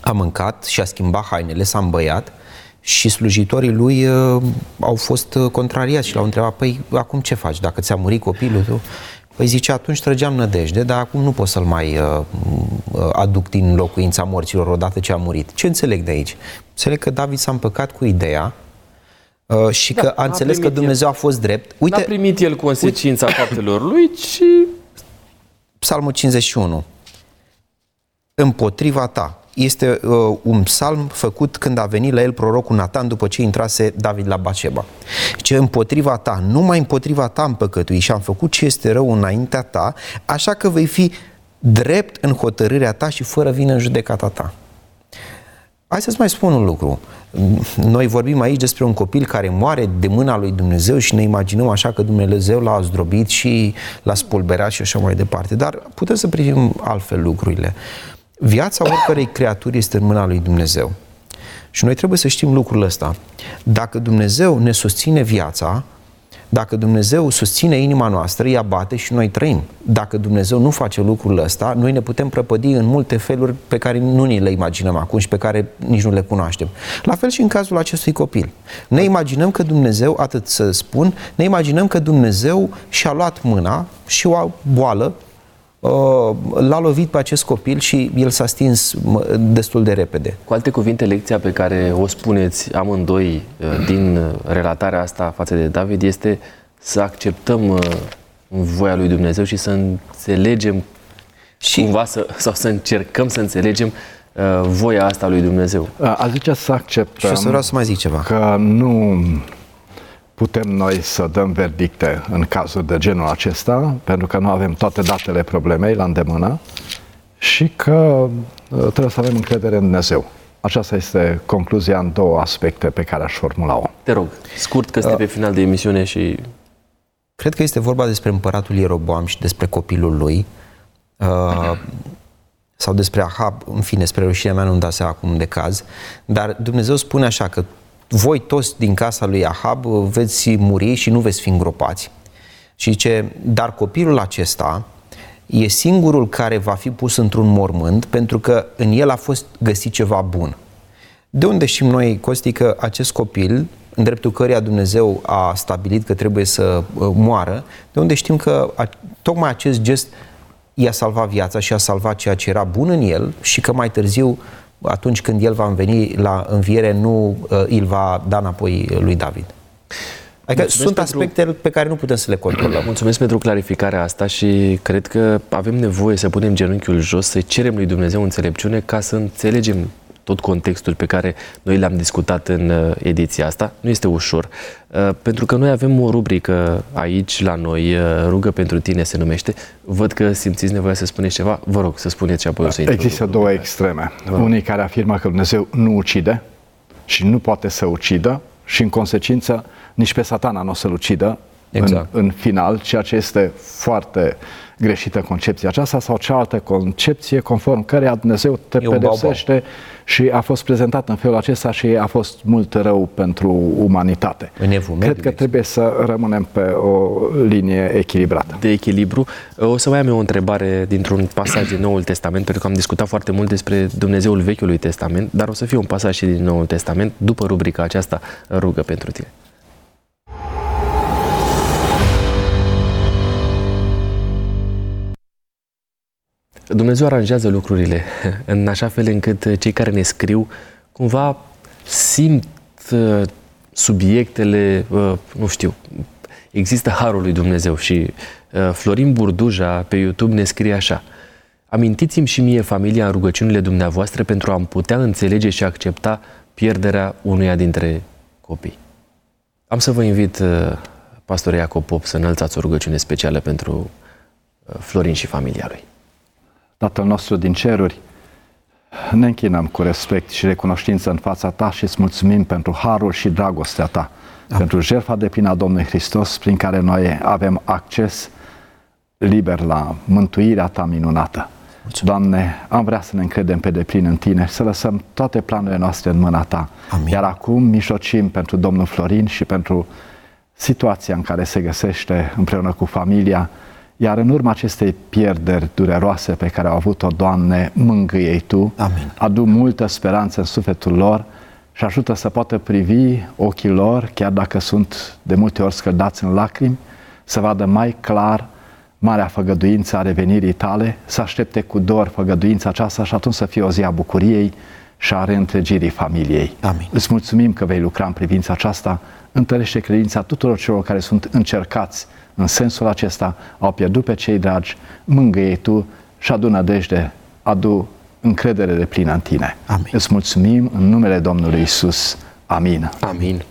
Speaker 4: a mâncat și a schimbat hainele, s-a îmbăiat și slujitorii lui uh, au fost uh, contrariați și l-au întrebat, păi acum ce faci, dacă ți-a murit copilul tău? Păi zice, atunci trăgeam nădejde, dar acum nu pot să-l mai uh, uh, aduc din locuința morților odată ce a murit. Ce înțeleg de aici? Înțeleg că David s-a împăcat cu ideea uh, și da, că a înțeles că Dumnezeu el. a fost drept.
Speaker 2: Uite, n-a primit el consecința uite, faptelor lui, ci...
Speaker 4: Psalmul 51. Împotriva ta, este uh, un psalm făcut când a venit la el prorocul Natan după ce intrase David la Baceba. Ce împotriva ta, numai împotriva ta am păcătuit și am făcut ce este rău înaintea ta, așa că vei fi drept în hotărârea ta și fără vină în judecata ta. Hai să-ți mai spun un lucru. Noi vorbim aici despre un copil care moare de mâna lui Dumnezeu și ne imaginăm așa că Dumnezeu l-a zdrobit și l-a spulberat și așa mai departe. Dar putem să privim altfel lucrurile. Viața oricărei creaturi este în mâna lui Dumnezeu. Și noi trebuie să știm lucrul ăsta. Dacă Dumnezeu ne susține viața, dacă Dumnezeu susține inima noastră, ea bate și noi trăim. Dacă Dumnezeu nu face lucrul ăsta, noi ne putem prăpădi în multe feluri pe care nu ni le imaginăm acum și pe care nici nu le cunoaștem. La fel și în cazul acestui copil. Ne imaginăm că Dumnezeu, atât să spun, ne imaginăm că Dumnezeu și-a luat mâna și o boală Uh, l-a lovit pe acest copil și el s-a stins destul de repede.
Speaker 2: Cu alte cuvinte, lecția pe care o spuneți amândoi uh, din relatarea asta față de David este să acceptăm uh, voia lui Dumnezeu și să înțelegem și cumva să, sau să încercăm să înțelegem uh, voia asta lui Dumnezeu.
Speaker 3: A zice să acceptăm
Speaker 4: și o să vreau să mai zic ceva.
Speaker 3: că nu putem noi să dăm verdicte în cazuri de genul acesta, pentru că nu avem toate datele problemei la îndemână și că uh, trebuie să avem încredere în Dumnezeu. Aceasta este concluzia în două aspecte pe care aș formula-o.
Speaker 2: Te rog, scurt că este pe final de emisiune și
Speaker 4: Cred că este vorba despre împăratul Ieroboam și despre copilul lui, uh, sau despre Ahab, în fine, spre rușinea mea nu-mi da seama acum de caz, dar Dumnezeu spune așa că voi toți din casa lui Ahab veți muri și nu veți fi îngropați. Și zice, dar copilul acesta e singurul care va fi pus într-un mormânt pentru că în el a fost găsit ceva bun. De unde știm noi, Costi, că acest copil, în dreptul căreia Dumnezeu a stabilit că trebuie să uh, moară, de unde știm că a, tocmai acest gest i-a salvat viața și a salvat ceea ce era bun în el și că mai târziu, atunci când el va veni la înviere, nu uh, îl va da înapoi lui David. Adică
Speaker 2: Mulțumesc
Speaker 4: sunt
Speaker 2: pentru-
Speaker 4: aspecte pe care nu putem să le controlăm.
Speaker 2: Mulțumesc pentru clarificarea asta și cred că avem nevoie să punem genunchiul jos, să cerem lui Dumnezeu înțelepciune ca să înțelegem tot contextul pe care noi l-am discutat în uh, ediția asta. Nu este ușor, uh, pentru că noi avem o rubrică aici la noi, uh, Rugă pentru tine se numește. Văd că simțiți nevoia să spuneți ceva. Vă rog să spuneți și apoi o să intru.
Speaker 3: Există două extreme. Unii care afirmă că Dumnezeu nu ucide și nu poate să ucidă și în consecință nici pe satana nu o să-l ucidă
Speaker 4: Exact.
Speaker 3: în, în final, ceea ce este foarte greșită concepția aceasta sau cealaltă concepție conform căreia Dumnezeu te
Speaker 4: E un
Speaker 3: pedepsește și a fost prezentat în felul acesta și a fost mult rău pentru umanitate.
Speaker 4: În Evul Mediu,
Speaker 3: Cred că
Speaker 4: de
Speaker 3: trebuie să rămânem pe o linie echilibrată.
Speaker 2: de echilibru. O să mai am eu o întrebare dintr-un pasaj din Noul Testament, pentru că am discutat foarte mult despre Dumnezeul Vechiului Testament, dar o să fie un pasaj și din Noul Testament, după rubrica aceasta, rugă pentru tine. Dumnezeu aranjează lucrurile în așa fel încât cei care ne scriu cumva simt uh, subiectele, uh, nu știu, există harul lui Dumnezeu și uh, Florin Burduja pe YouTube ne scrie așa Amintiți-mi și mie familia în rugăciunile dumneavoastră pentru a-mi putea înțelege și accepta pierderea unuia dintre copii. Am să vă invit, uh, pastore Iacob Pop, să înălțați o rugăciune specială pentru uh, Florin și familia lui.
Speaker 3: Tatăl nostru din ceruri, ne închinăm cu respect și recunoștință în fața Ta și îți mulțumim pentru harul și dragostea Ta, Amin. pentru jertfa de plin a Domnului Hristos, prin care noi avem acces liber la mântuirea Ta minunată. Mulțumim. Doamne, am vrea să ne încredem pe deplin în Tine și să lăsăm toate planurile noastre în mâna Ta.
Speaker 4: Amin.
Speaker 3: Iar acum mijlocim pentru Domnul Florin și pentru situația în care se găsește împreună cu familia, iar în urma acestei pierderi dureroase pe care au avut-o, Doamne, mângâie Tu,
Speaker 4: Amin.
Speaker 3: adu multă speranță în sufletul lor și ajută să poată privi ochii lor, chiar dacă sunt de multe ori scăldați în lacrimi, să vadă mai clar marea făgăduință a revenirii tale, să aștepte cu dor făgăduința aceasta și atunci să fie o zi a bucuriei și a reîntregirii familiei.
Speaker 4: Amin.
Speaker 3: Îți mulțumim că vei lucra în privința aceasta, întărește credința tuturor celor care sunt încercați în sensul acesta, au pierdut pe cei dragi, mângâie tu și adu nădejde, adu încredere de plină în tine.
Speaker 4: Amin.
Speaker 3: Îți mulțumim în numele Domnului Isus. Amin.
Speaker 2: Amin.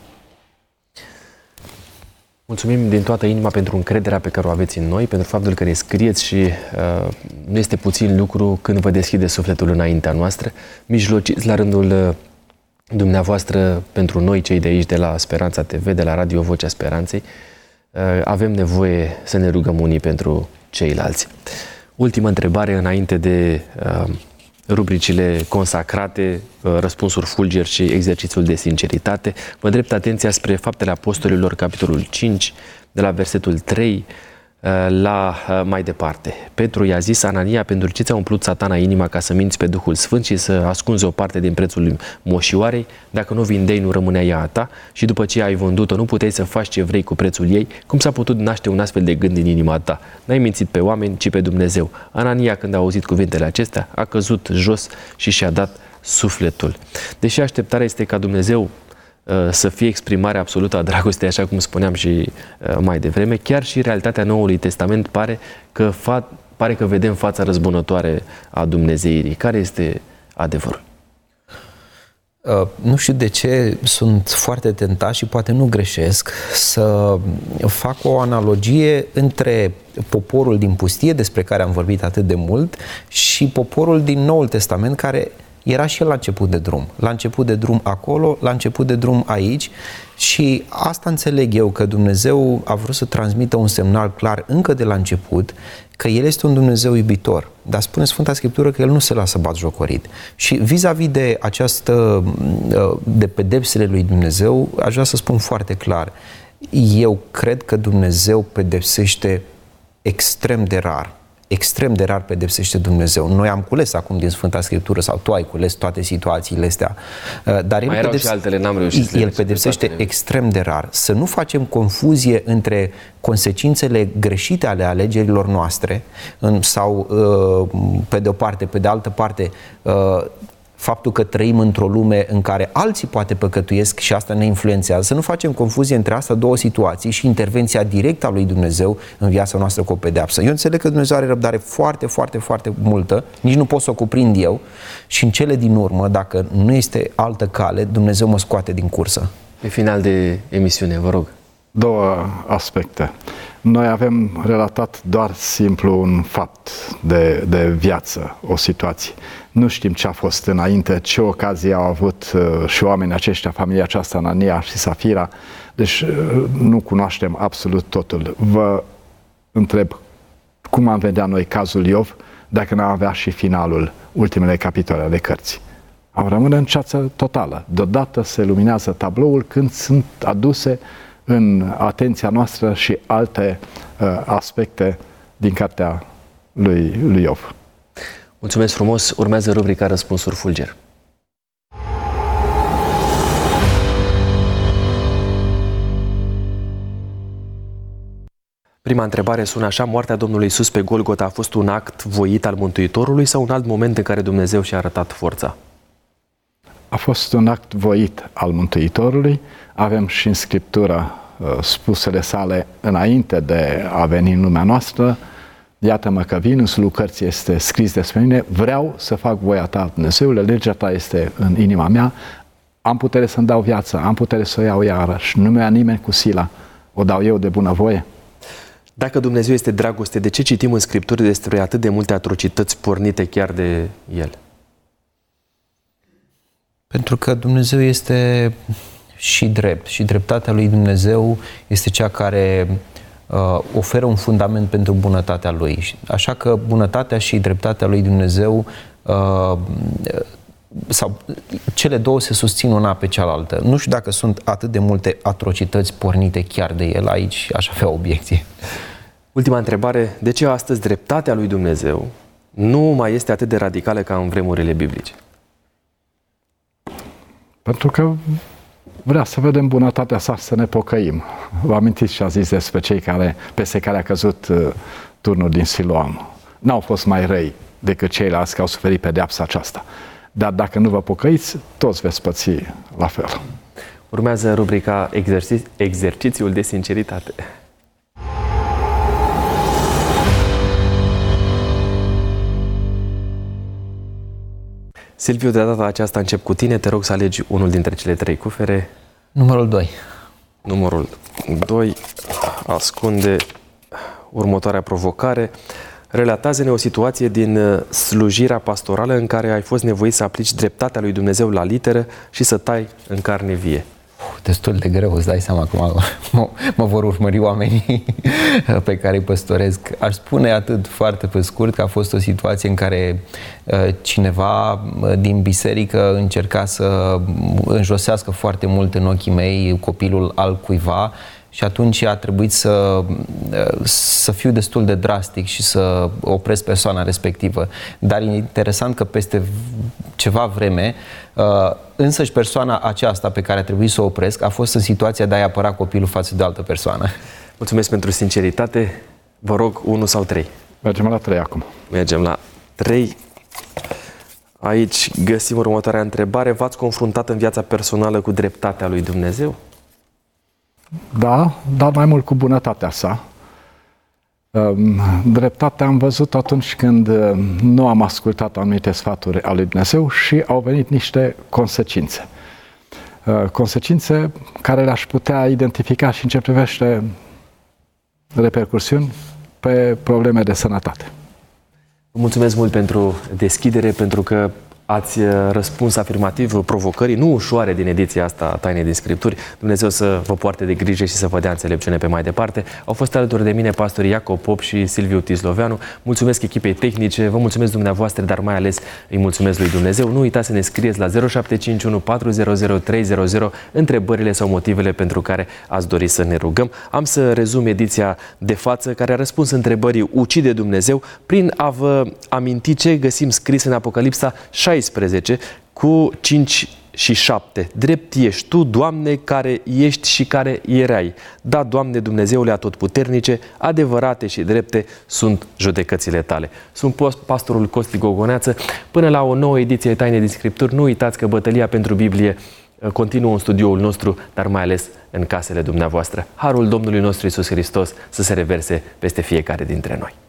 Speaker 2: Mulțumim din toată inima pentru încrederea pe care o aveți în noi, pentru faptul că ne scrieți și uh, nu este puțin lucru când vă deschide sufletul înaintea noastră. Mijlociți la rândul uh, dumneavoastră pentru noi, cei de aici, de la Speranța TV, de la Radio Vocea Speranței. Uh, avem nevoie să ne rugăm unii pentru ceilalți. Ultima întrebare înainte de uh, rubricile consacrate, uh, răspunsuri fulger și exercițiul de sinceritate. Vă drept atenția spre faptele apostolilor, capitolul 5, de la versetul 3 uh, la uh, mai departe. Petru i-a zis, Anania, pentru ce ți-a umplut satana inima ca să minți pe Duhul Sfânt și să ascunzi o parte din prețul moșioarei? Dacă nu vindei, nu rămânea ea a ta și după ce ai vândut-o, nu puteai să faci ce vrei cu prețul ei? Cum s-a putut naște un astfel de gând din inima ta? N-ai mințit pe oameni, ci pe Dumnezeu. Anania, când a auzit cuvintele acestea, a căzut jos și și-a dat sufletul. Deși așteptarea este ca Dumnezeu uh, să fie exprimarea absolută a dragostei, așa cum spuneam și uh, mai devreme, chiar și realitatea Noului Testament pare că fa- Pare că vedem fața răzbunătoare a Dumnezeirii. Care este adevărul?
Speaker 4: Uh, nu știu de ce sunt foarte tentat și poate nu greșesc să fac o analogie între poporul din pustie, despre care am vorbit atât de mult, și poporul din Noul Testament, care era și el la început de drum. La început de drum acolo, la început de drum aici și asta înțeleg eu, că Dumnezeu a vrut să transmită un semnal clar încă de la început că El este un Dumnezeu iubitor. Dar spune Sfânta Scriptură că El nu se lasă bat jocorit. Și vis-a-vis de această, uh, de pedepsele lui Dumnezeu, aș vrea să spun foarte clar. Eu cred că Dumnezeu pedepsește extrem de rar extrem de rar pedepsește Dumnezeu. Noi am cules acum din Sfânta Scriptură sau tu ai cules toate situațiile astea. Uh, dar el,
Speaker 2: Mai și altele, n-am reușit
Speaker 4: el pedepsește extrem de rar. Să nu facem confuzie între consecințele greșite ale alegerilor noastre sau uh, pe de o parte, pe de altă parte uh, faptul că trăim într-o lume în care alții poate păcătuiesc și asta ne influențează, să nu facem confuzie între astea două situații și intervenția directă a lui Dumnezeu în viața noastră cu o pedeapsă. Eu înțeleg că Dumnezeu are răbdare foarte, foarte, foarte multă, nici nu pot să o cuprind eu și în cele din urmă, dacă nu este altă cale, Dumnezeu mă scoate din cursă.
Speaker 2: Pe final de emisiune, vă rog.
Speaker 3: Două aspecte. Noi avem relatat doar simplu un fapt de, de viață, o situație. Nu știm ce a fost înainte, ce ocazie au avut uh, și oamenii aceștia, familia aceasta, Anania și Safira. Deci uh, nu cunoaștem absolut totul. Vă întreb cum am vedea noi cazul Iov dacă n-am avea și finalul ultimele capitole ale cărții. Am rămâne în ceață totală. Deodată se luminează tabloul când sunt aduse în atenția noastră și alte uh, aspecte din cartea lui, lui Iov.
Speaker 2: Mulțumesc frumos. Urmează rubrica Răspunsuri Fulger. Prima întrebare sună așa, moartea Domnului Isus pe Golgota a fost un act voit al Mântuitorului sau un alt moment în care Dumnezeu și-a arătat forța?
Speaker 3: A fost un act voit al Mântuitorului. Avem și în Scriptură uh, spusele sale înainte de a veni în lumea noastră, Iată-mă că vin, în sulul cărții este scris despre mine, vreau să fac voia ta, Dumnezeule, legea ta este în inima mea, am putere să-mi dau viață, am putere să o iau iarăși, nu mi-a nimeni cu sila, o dau eu de bunăvoie.
Speaker 2: Dacă Dumnezeu este dragoste, de ce citim în Scripturi despre atât de multe atrocități pornite chiar de El?
Speaker 4: Pentru că Dumnezeu este și drept și dreptatea lui Dumnezeu este cea care uh, oferă un fundament pentru bunătatea Lui. Așa că bunătatea și dreptatea Lui Dumnezeu uh, sau cele două se susțin una pe cealaltă. Nu știu dacă sunt atât de multe atrocități pornite chiar de el aici, aș avea obiecție.
Speaker 2: Ultima întrebare, de ce astăzi dreptatea lui Dumnezeu nu mai este atât de radicală ca în vremurile biblice?
Speaker 3: Pentru că vrea să vedem bunătatea sa, să ne pocăim. Vă amintiți și a zis despre cei care, peste care a căzut uh, turnul din Siloam. N-au fost mai răi decât ceilalți care au suferit pedeapsa aceasta. Dar dacă nu vă pocăiți, toți veți păți la fel.
Speaker 2: Urmează rubrica exerci- Exercițiul de sinceritate. Silviu, de data aceasta încep cu tine. Te rog să alegi unul dintre cele trei cufere.
Speaker 4: Numărul 2.
Speaker 2: Numărul 2 ascunde următoarea provocare. Relatează-ne o situație din uh, slujirea pastorală în care ai fost nevoit să aplici dreptatea lui Dumnezeu la literă și să tai în carne vie
Speaker 4: destul de greu, îți dai seama că mă, mă, mă vor urmări oamenii pe care îi păstoresc. Aș spune atât foarte pe scurt că a fost o situație în care uh, cineva uh, din biserică încerca să înjosească foarte mult în ochii mei copilul al cuiva și atunci a trebuit să, să fiu destul de drastic și să opresc persoana respectivă. Dar e interesant că peste ceva vreme, uh, însăși persoana aceasta pe care a trebuit să o opresc a fost în situația de a-i apăra copilul față de altă persoană.
Speaker 2: Mulțumesc pentru sinceritate. Vă rog, unul sau trei.
Speaker 3: Mergem la trei acum.
Speaker 2: Mergem la trei. Aici găsim următoarea întrebare. V-ați confruntat în viața personală cu dreptatea lui Dumnezeu?
Speaker 3: Da, dar mai mult cu bunătatea sa. Um, dreptatea am văzut atunci când uh, nu am ascultat anumite sfaturi ale lui Dumnezeu și au venit niște consecințe. Uh, consecințe care le-aș putea identifica și în ce privește repercursiuni pe probleme de sănătate.
Speaker 2: Mulțumesc mult pentru deschidere, pentru că ați uh, răspuns afirmativ provocării, nu ușoare din ediția asta a Tainei din Scripturi. Dumnezeu să vă poarte de grijă și să vă dea înțelepciune pe mai departe. Au fost alături de mine pastorii Iacob Pop și Silviu Tizloveanu. Mulțumesc echipei tehnice, vă mulțumesc dumneavoastră, dar mai ales îi mulțumesc lui Dumnezeu. Nu uitați să ne scrieți la 0751 400 300 întrebările sau motivele pentru care ați dori să ne rugăm. Am să rezum ediția de față care a răspuns întrebării Ucide Dumnezeu prin a vă aminti ce găsim scris în Apocalipsa 16 16 cu 5 și 7. Drept ești tu, Doamne, care ești și care erai. Da, Doamne Dumnezeule atotputernice, adevărate și drepte sunt judecățile tale. Sunt pastorul Costi Gogoneață. Până la o nouă ediție Taine din Scripturi, nu uitați că bătălia pentru Biblie uh, continuă în studioul nostru, dar mai ales în casele dumneavoastră. Harul Domnului nostru Isus Hristos să se reverse peste fiecare dintre noi.